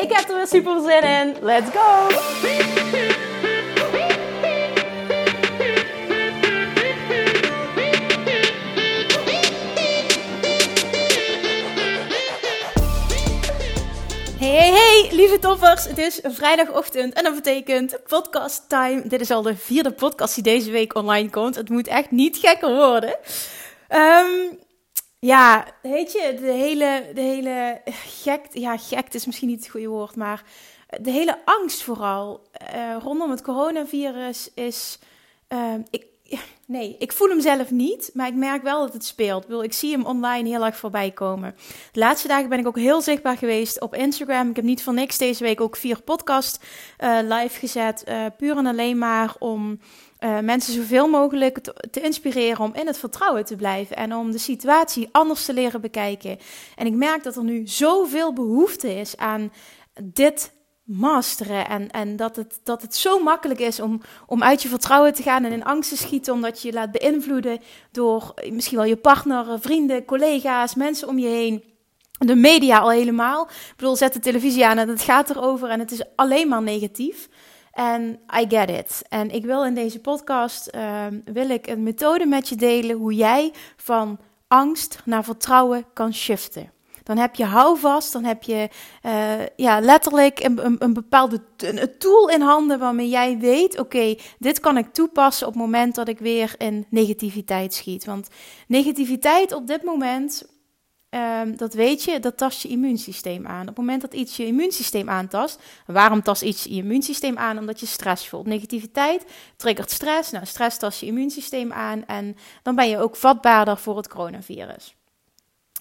Ik heb er weer super zin in. Let's go! Hey, hey, hey, lieve toppers. Het is vrijdagochtend en dat betekent podcast time. Dit is al de vierde podcast die deze week online komt. Het moet echt niet gekker worden. Um, ja, weet je, de hele, de hele gek, ja, gek is misschien niet het goede woord, maar de hele angst vooral uh, rondom het coronavirus is, uh, ik, nee, ik voel hem zelf niet, maar ik merk wel dat het speelt. Ik, ik zie hem online heel erg voorbij komen. De laatste dagen ben ik ook heel zichtbaar geweest op Instagram. Ik heb niet voor niks deze week ook vier podcast uh, live gezet, puur en alleen maar om uh, mensen zoveel mogelijk te, te, inspireren om in het vertrouwen te blijven en om de situatie anders te leren bekijken. En ik merk dat er nu zoveel behoefte is aan dit masteren en, en dat, het, dat het zo makkelijk is om, om uit je vertrouwen te gaan en in angst te schieten omdat je je laat beïnvloeden door misschien wel je partner, vrienden, collega's, mensen om je heen. De media al helemaal. Ik bedoel, zet de televisie aan en het gaat erover en het is alleen maar negatief. En I get it. En ik wil in deze podcast uh, wil ik een methode met je delen hoe jij van angst naar vertrouwen kan shiften. Dan heb je houvast, dan heb je uh, ja, letterlijk een, een, een bepaalde een tool in handen waarmee jij weet: oké, dit kan ik toepassen op het moment dat ik weer in negativiteit schiet. Want negativiteit op dit moment Um, dat weet je, dat tast je immuunsysteem aan. Op het moment dat iets je immuunsysteem aantast, waarom tast iets je immuunsysteem aan? Omdat je stress voelt. Negativiteit triggert stress. Nou, stress tast je immuunsysteem aan en dan ben je ook vatbaarder voor het coronavirus.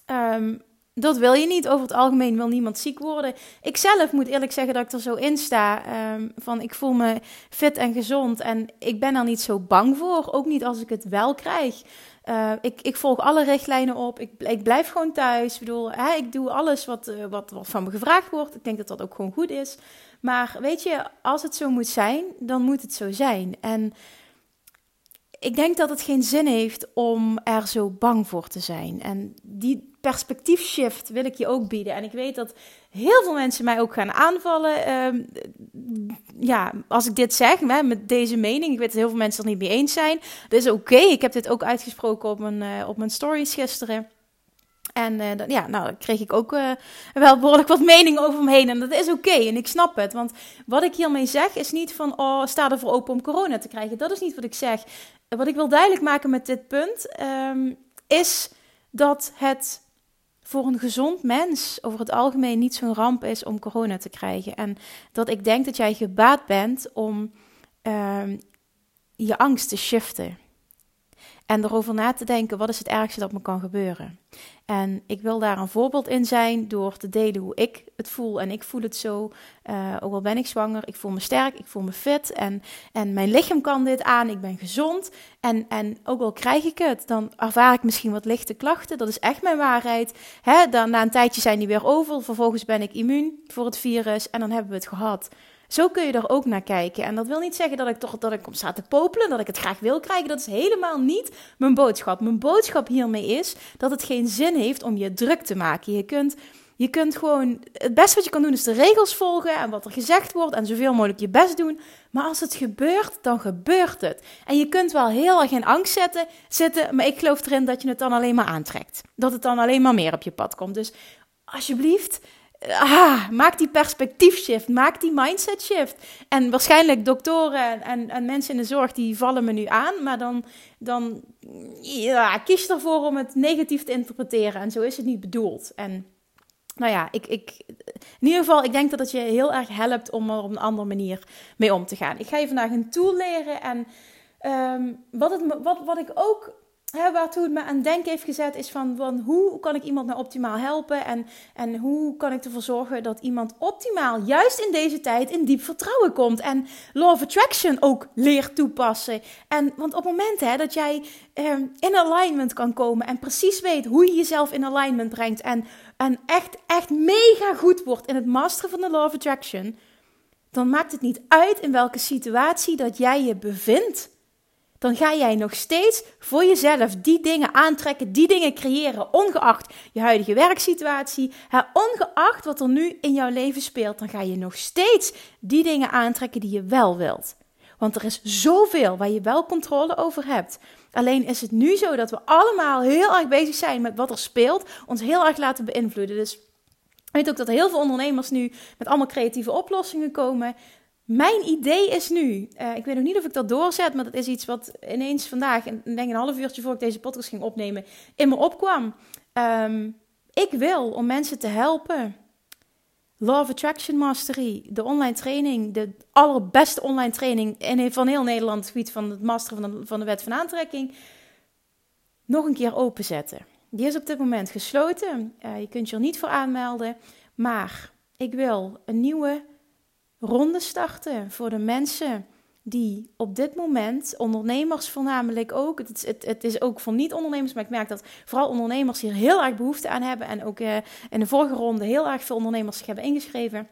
Um, dat wil je niet. Over het algemeen wil niemand ziek worden. Ik zelf moet eerlijk zeggen dat ik er zo in sta. Um, van ik voel me fit en gezond. En ik ben er niet zo bang voor. Ook niet als ik het wel krijg. Uh, ik, ik, volg alle richtlijnen op. Ik, ik blijf gewoon thuis. Ik bedoel, hè, ik doe alles wat, uh, wat, wat van me gevraagd wordt. Ik denk dat dat ook gewoon goed is. Maar weet je, als het zo moet zijn, dan moet het zo zijn. En ik denk dat het geen zin heeft om er zo bang voor te zijn. En die perspectiefshift wil ik je ook bieden. En ik weet dat heel veel mensen mij ook gaan aanvallen. Um, ja, als ik dit zeg, hè, met deze mening. Ik weet dat heel veel mensen het niet mee eens zijn. Dat is oké. Ik heb dit ook uitgesproken op mijn, uh, op mijn stories gisteren. En uh, ja, nou, kreeg ik ook uh, wel behoorlijk wat mening over me heen. En dat is oké. En ik snap het. Want wat ik hiermee zeg is niet van, oh, sta ervoor open om corona te krijgen. Dat is niet wat ik zeg. Wat ik wil duidelijk maken met dit punt, um, is dat het voor een gezond mens over het algemeen niet zo'n ramp is om corona te krijgen. En dat ik denk dat jij gebaat bent om uh, je angst te shiften. En erover na te denken, wat is het ergste dat me kan gebeuren? En ik wil daar een voorbeeld in zijn door te delen hoe ik het voel. En ik voel het zo, uh, ook al ben ik zwanger, ik voel me sterk, ik voel me fit. En, en mijn lichaam kan dit aan, ik ben gezond. En, en ook al krijg ik het, dan ervaar ik misschien wat lichte klachten. Dat is echt mijn waarheid. Hè, dan, na een tijdje zijn die weer over. Vervolgens ben ik immuun voor het virus en dan hebben we het gehad. Zo kun je er ook naar kijken. En dat wil niet zeggen dat ik toch dat ik om sta te popelen, dat ik het graag wil krijgen. Dat is helemaal niet mijn boodschap. Mijn boodschap hiermee is dat het geen zin heeft om je druk te maken. Je kunt, je kunt gewoon, het beste wat je kan doen is de regels volgen en wat er gezegd wordt en zoveel mogelijk je best doen. Maar als het gebeurt, dan gebeurt het. En je kunt wel heel erg in angst zetten, zitten, maar ik geloof erin dat je het dan alleen maar aantrekt. Dat het dan alleen maar meer op je pad komt. Dus alsjeblieft, ah, maak die perspectiefshift, maak die mindset shift. En waarschijnlijk doktoren en, en mensen in de zorg die vallen me nu aan, maar dan, dan ja, kies ervoor om het negatief te interpreteren. En zo is het niet bedoeld. En nou ja, ik, ik, in ieder geval, ik denk dat het je heel erg helpt om er op een andere manier mee om te gaan. Ik ga je vandaag een tool leren en um, wat, het, wat, wat ik ook waartoe het me aan denken heeft gezet, is van, van hoe kan ik iemand nou optimaal helpen? En, en hoe kan ik ervoor zorgen dat iemand optimaal, juist in deze tijd, in diep vertrouwen komt? En Law of Attraction ook leert toepassen. En, want op het moment hè, dat jij eh, in alignment kan komen en precies weet hoe je jezelf in alignment brengt. En, en echt, echt mega goed wordt in het masteren van de Law of Attraction. Dan maakt het niet uit in welke situatie dat jij je bevindt dan ga jij nog steeds voor jezelf die dingen aantrekken, die dingen creëren, ongeacht je huidige werksituatie, ongeacht wat er nu in jouw leven speelt, dan ga je nog steeds die dingen aantrekken die je wel wilt. Want er is zoveel waar je wel controle over hebt. Alleen is het nu zo dat we allemaal heel erg bezig zijn met wat er speelt, ons heel erg laten beïnvloeden. Dus ik weet ook dat heel veel ondernemers nu met allemaal creatieve oplossingen komen. Mijn idee is nu, uh, ik weet nog niet of ik dat doorzet, maar dat is iets wat ineens vandaag, en denk een half uurtje voor ik deze podcast ging opnemen, in me opkwam. Um, ik wil om mensen te helpen. Law of Attraction Mastery, de online training, de allerbeste online training in, van heel Nederland, het gebied van het masteren van de, van de wet van aantrekking, nog een keer openzetten. Die is op dit moment gesloten. Uh, je kunt je er niet voor aanmelden, maar ik wil een nieuwe ronde starten voor de mensen die op dit moment, ondernemers voornamelijk ook, het, het, het is ook voor niet-ondernemers, maar ik merk dat vooral ondernemers hier heel erg behoefte aan hebben en ook uh, in de vorige ronde heel erg veel ondernemers zich hebben ingeschreven.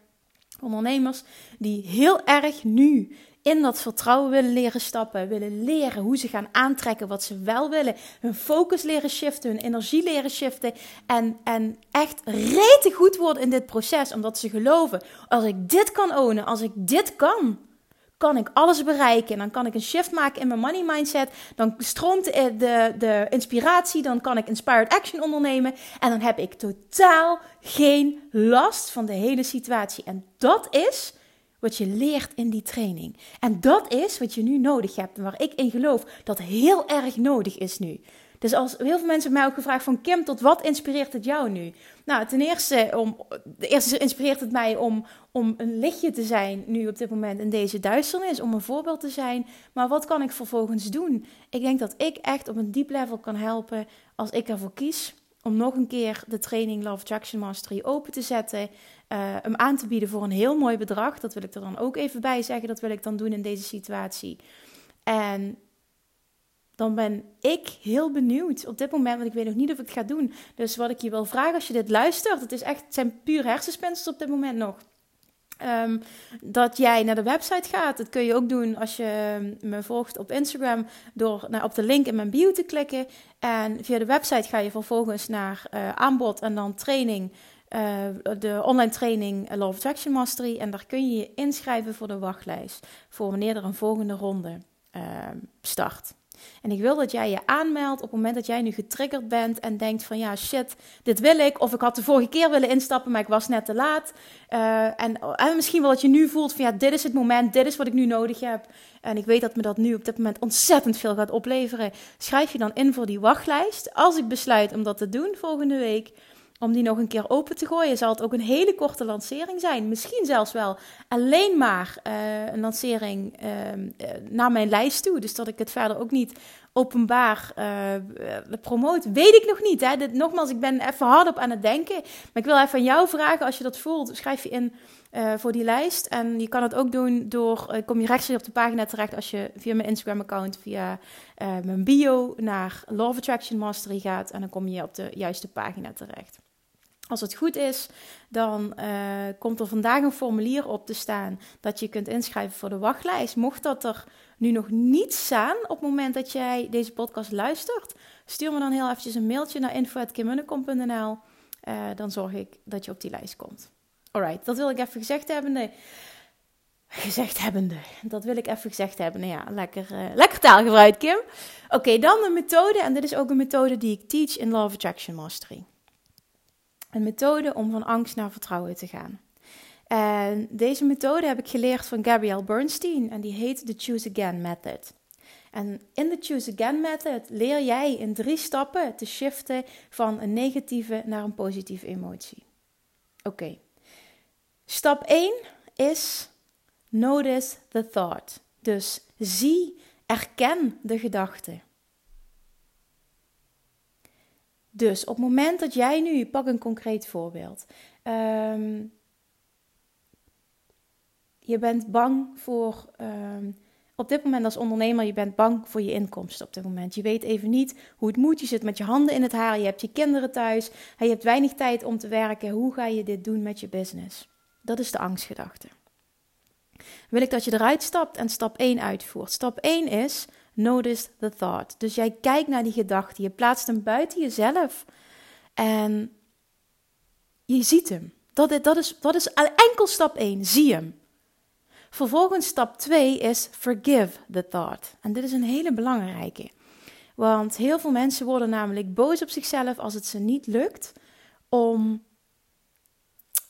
Ondernemers die heel erg nu in dat vertrouwen willen leren stappen, willen leren hoe ze gaan aantrekken wat ze wel willen, hun focus leren shiften, hun energie leren shiften en, en echt rete goed worden in dit proces, omdat ze geloven, als ik dit kan ownen, als ik dit kan, kan ik alles bereiken. En dan kan ik een shift maken in mijn money mindset. Dan stroomt de, de, de, inspiratie. Dan kan ik inspired action ondernemen. En dan heb ik totaal geen last van de hele situatie. En dat is wat je leert in die training. En dat is wat je nu nodig hebt. En waar ik in geloof dat heel erg nodig is nu. Dus als heel veel mensen mij ook gevraagd van Kim, tot wat inspireert het jou nu? Nou, ten eerste, om, de eerste inspireert het mij om, om een lichtje te zijn nu op dit moment in deze duisternis, om een voorbeeld te zijn. Maar wat kan ik vervolgens doen? Ik denk dat ik echt op een diep level kan helpen als ik ervoor kies om nog een keer de training Love Attraction Mastery open te zetten. Uh, hem aan te bieden voor een heel mooi bedrag. Dat wil ik er dan ook even bij zeggen. Dat wil ik dan doen in deze situatie. En dan ben ik heel benieuwd op dit moment, want ik weet nog niet of ik het ga doen. Dus wat ik je wil vragen als je dit luistert, het, is echt, zijn puur hersenspinsels op dit moment nog. Um, dat jij naar de website gaat. Dat kun je ook doen als je me volgt op Instagram door naar, op de link in mijn bio te klikken. En via de website ga je vervolgens naar uh, aanbod en dan training. Uh, de online training Law of Attraction Mastery. En daar kun je je inschrijven voor de wachtlijst. Voor wanneer er een volgende ronde uh, start. En ik wil dat jij je aanmeldt op het moment dat jij nu getriggerd bent en denkt van ja shit, dit wil ik. Of ik had de vorige keer willen instappen, maar ik was net te laat. Uh, en, en misschien wel dat je nu voelt van ja, dit is het moment, dit is wat ik nu nodig heb. En ik weet dat me dat nu op dit moment ontzettend veel gaat opleveren. Schrijf je dan in voor die wachtlijst. Als ik besluit om dat te doen volgende week, om die nog een keer open te gooien, zal het ook een hele korte lancering zijn. Misschien zelfs wel alleen maar uh, een lancering uh, naar mijn lijst toe. Dus dat ik het verder ook niet openbaar uh, promoot. Weet ik nog niet. Hè? Nogmaals, ik ben even hard op aan het denken. Maar ik wil even aan jou vragen, als je dat voelt, schrijf je in voor die lijst. En je kan het ook doen door, kom je rechtstreeks op de pagina terecht als je via mijn Instagram-account, via mijn bio naar of Attraction Mastery gaat. En dan kom je op de juiste pagina terecht. Als het goed is, dan uh, komt er vandaag een formulier op te staan dat je kunt inschrijven voor de wachtlijst. Mocht dat er nu nog niet staan op het moment dat jij deze podcast luistert, stuur me dan heel eventjes een mailtje naar info.kimmunnekom.nl. Uh, dan zorg ik dat je op die lijst komt. Alright, dat wil ik even gezegd hebben. Nee. Gezegd hebbende. Dat wil ik even gezegd hebben. Nou ja, lekker, uh, lekker taalgebruik, Kim. Oké, dan de methode. En dit is ook een methode die ik teach in Law Attraction Mastery. Een methode om van angst naar vertrouwen te gaan. En deze methode heb ik geleerd van Gabrielle Bernstein en die heet de Choose Again Method. En in de Choose Again Method leer jij in drie stappen te shiften van een negatieve naar een positieve emotie. Oké. Stap 1 is notice the thought. Dus zie, erken de gedachte. Dus op het moment dat jij nu, pak een concreet voorbeeld. Ehm, je bent bang voor, ehm, op dit moment als ondernemer, je bent bang voor je inkomsten op dit moment. Je weet even niet hoe het moet. Je zit met je handen in het haar, je hebt je kinderen thuis, je hebt weinig tijd om te werken. Hoe ga je dit doen met je business? Dat is de angstgedachte. Wil ik dat je eruit stapt en stap 1 uitvoert. Stap 1 is notice the thought. Dus jij kijkt naar die gedachte, je plaatst hem buiten jezelf en je ziet hem. Dat, dat, is, dat is enkel stap 1, zie hem. Vervolgens stap 2 is forgive the thought. En dit is een hele belangrijke. Want heel veel mensen worden namelijk boos op zichzelf als het ze niet lukt om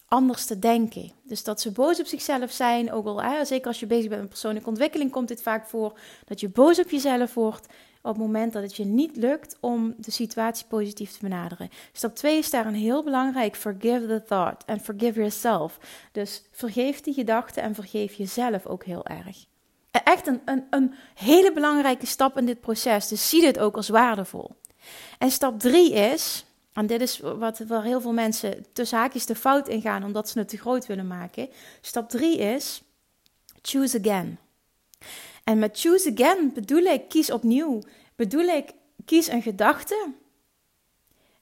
anders te denken. Dus dat ze boos op zichzelf zijn, ook al, zeker als je bezig bent met persoonlijke ontwikkeling, komt dit vaak voor dat je boos op jezelf wordt op het moment dat het je niet lukt om de situatie positief te benaderen. Stap 2 is daar een heel belangrijk: forgive the thought and forgive yourself. Dus vergeef die gedachten en vergeef jezelf ook heel erg. Echt een, een, een hele belangrijke stap in dit proces. Dus zie dit ook als waardevol. En stap 3 is, en dit is wat, waar heel veel mensen tussen haakjes de fout in gaan omdat ze het te groot willen maken. Stap 3 is choose again. En met choose again bedoel ik kies opnieuw. Bedoel ik kies een gedachte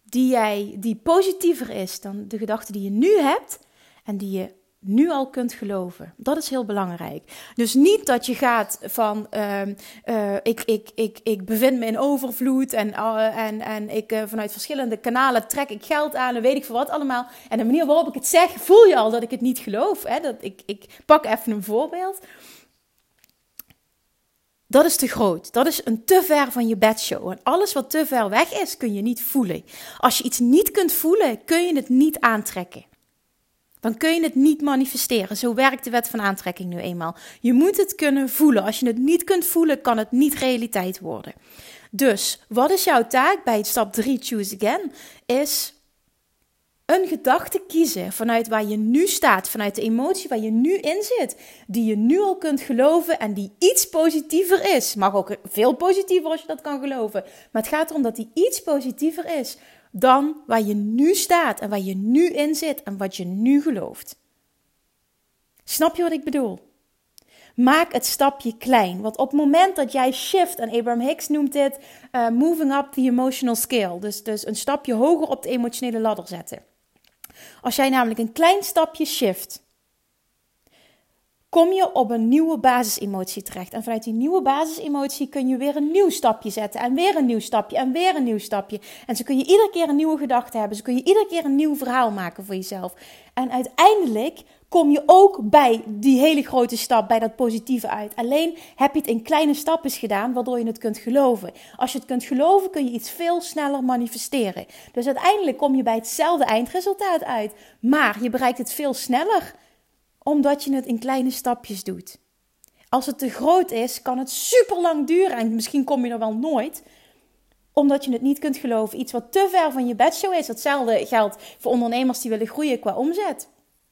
die, jij, die positiever is dan de gedachte die je nu hebt en die je nu al kunt geloven. Dat is heel belangrijk. Dus niet dat je gaat van uh, uh, ik, ik, ik, ik bevind me in overvloed en, uh, en, en ik uh, vanuit verschillende kanalen trek ik geld aan en weet ik veel wat allemaal. En de manier waarop ik het zeg, voel je al dat ik het niet geloof. Hè? Dat ik, ik pak even een voorbeeld. Dat is te groot. Dat is een te ver van je bedshow. En alles wat te ver weg is, kun je niet voelen. Als je iets niet kunt voelen, kun je het niet aantrekken dan kun je het niet manifesteren. Zo werkt de wet van aantrekking nu eenmaal. Je moet het kunnen voelen. Als je het niet kunt voelen, kan het niet realiteit worden. Dus wat is jouw taak bij stap 3, choose again? Is een gedachte kiezen vanuit waar je nu staat, vanuit de emotie waar je nu in zit, die je nu al kunt geloven en die iets positiever is. Mag ook veel positiever als je dat kan geloven, maar het gaat erom dat die iets positiever is dan waar je nu staat en waar je nu in zit en wat je nu gelooft. Snap je wat ik bedoel? Maak het stapje klein. Want op het moment dat jij shift, en Abraham Hicks noemt dit uh, moving up the emotional scale, dus, dus een stapje hoger op de emotionele ladder zetten. Als jij namelijk een klein stapje shift, kom je op een nieuwe basisemotie terecht. En vanuit die nieuwe basisemotie kun je weer een nieuw stapje zetten. En weer een nieuw stapje. En weer een nieuw stapje. En zo kun je iedere keer een nieuwe gedachte hebben. Zo kun je iedere keer een nieuw verhaal maken voor jezelf. En uiteindelijk kom je ook bij die hele grote stap, bij dat positieve uit. Alleen heb je het in kleine stapjes gedaan, waardoor je het kunt geloven. Als je het kunt geloven, kun je iets veel sneller manifesteren. Dus uiteindelijk kom je bij hetzelfde eindresultaat uit. Maar je bereikt het veel sneller omdat je het in kleine stapjes doet. Als het te groot is, kan het super lang duren en misschien kom je er wel nooit omdat je het niet kunt geloven. Iets wat te ver van je bedshow is. Hetzelfde geldt voor ondernemers die willen groeien qua omzet.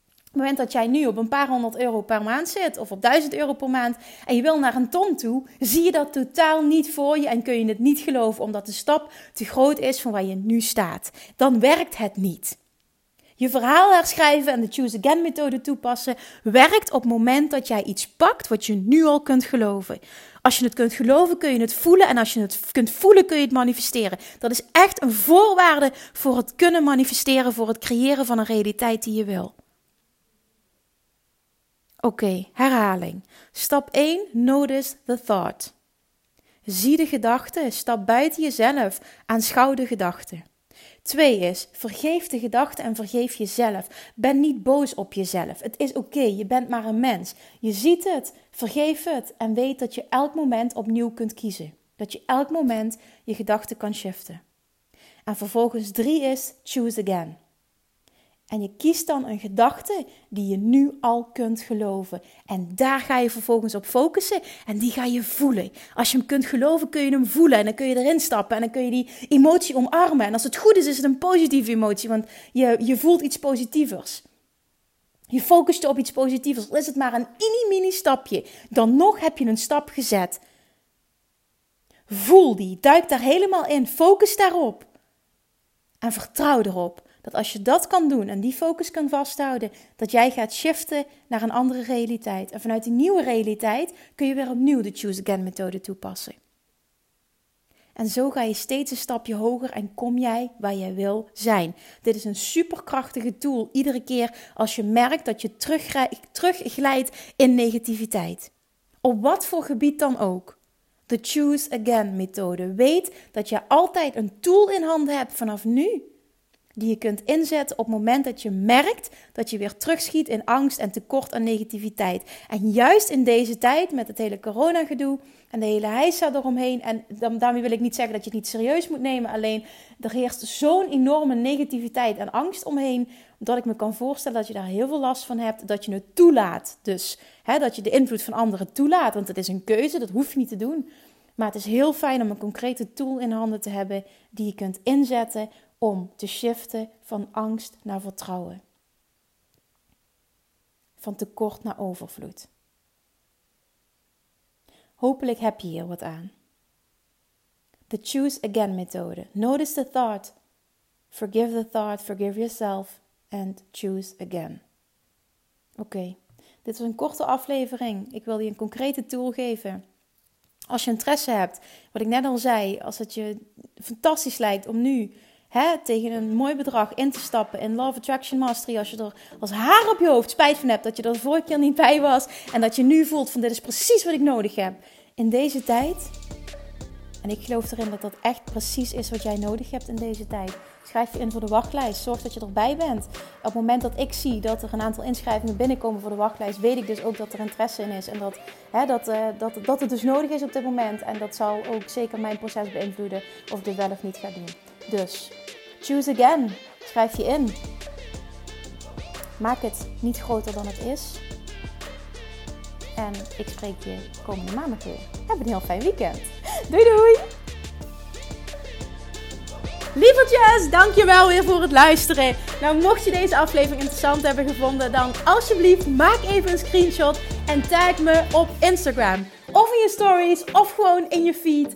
Op het moment dat jij nu op een paar honderd euro per maand zit, of op duizend euro per maand, en je wil naar een ton toe, zie je dat totaal niet voor je en kun je het niet geloven, omdat de stap te groot is van waar je nu staat. Dan werkt het niet. Je verhaal herschrijven en de Choose Again methode toepassen werkt op het moment dat jij iets pakt wat je nu al kunt geloven. Als je het kunt geloven, kun je het voelen. En als je het kunt voelen, kun je het manifesteren. Dat is echt een voorwaarde voor het kunnen manifesteren, voor het creëren van een realiteit die je wil. Oké, herhaling. Stap 1, notice the thought. Zie de gedachte, stap buiten jezelf, aanschouw de gedachte. Twee is, vergeef de gedachten en vergeef jezelf. Ben niet boos op jezelf. Het is oké, je bent maar een mens. Je ziet het, vergeef het en weet dat je elk moment opnieuw kunt kiezen. Dat je elk moment je gedachten kan shiften. En vervolgens drie is, choose again. En je kiest dan een gedachte die je nu al kunt geloven. En daar ga je vervolgens op focussen en die ga je voelen. Als je hem kunt geloven, kun je hem voelen en dan kun je erin stappen en dan kun je die emotie omarmen. En als het goed is, is het een positieve emotie, want je, je voelt iets positievers. Je focust je op iets positievers. Al is het maar een mini-mini stapje, dan nog heb je een stap gezet. Voel die, duik daar helemaal in, focus daarop. En vertrouw erop dat als je dat kan doen en die focus kan vasthouden, dat jij gaat shiften naar een andere realiteit. En vanuit die nieuwe realiteit kun je weer opnieuw de Choose Again methode toepassen. En zo ga je steeds een stapje hoger en kom jij waar jij wil zijn. Dit is een superkrachtige tool iedere keer als je merkt dat je terugglijdt in negativiteit. Op wat voor gebied dan ook. De Choose Again methode. Weet dat je altijd een tool in handen hebt vanaf nu die je kunt inzetten op het moment dat je merkt dat je weer terugschiet in angst en tekort aan negativiteit. En juist in deze tijd met het hele coronagedoe en de hele heisa eromheen. En daarmee wil ik niet zeggen dat je het niet serieus moet nemen. Alleen er heerst zo'n enorme negativiteit en angst omheen. Dat ik me kan voorstellen dat je daar heel veel last van hebt. Dat je het toelaat. Dus hè, dat je de invloed van anderen toelaat. Want het is een keuze, dat hoef je niet te doen. Maar het is heel fijn om een concrete tool in handen te hebben die je kunt inzetten om te shiften van angst naar vertrouwen. Van tekort naar overvloed. Hopelijk heb je hier wat aan. De Choose Again methode. Notice the thought. Forgive the thought, forgive yourself and choose again. Oké, dit was een korte aflevering. Ik wil je een concrete tool geven. Als je interesse hebt, wat ik net al zei, als het je fantastisch lijkt om nu hè, tegen een mooi bedrag in te stappen in Love Attraction Mastery. Als je er als haar op je hoofd spijt van hebt dat je er de vorige keer niet bij was. En dat je nu voelt van dit is precies wat ik nodig heb in deze tijd. En ik geloof erin dat dat echt precies is wat jij nodig hebt in deze tijd. Schrijf je in voor de wachtlijst. Zorg dat je erbij bent. Op het moment dat ik zie dat er een aantal inschrijvingen binnenkomen voor de wachtlijst, weet ik dus ook dat er interesse in is. En dat, hè, dat, uh, dat, dat het dus nodig is op dit moment. En dat zal ook zeker mijn proces beïnvloeden of ik dit wel of niet ga doen. Dus Choose again. Schrijf je in. Maak het niet groter dan het is. En ik spreek je komende maandag weer. Heb een heel fijn weekend. Doei doei! Lievertjes, dankjewel weer voor het luisteren. Nou, mocht je deze aflevering interessant hebben gevonden, dan alsjeblieft maak even een screenshot en tag me op Instagram. Of in je stories, of gewoon in je feed.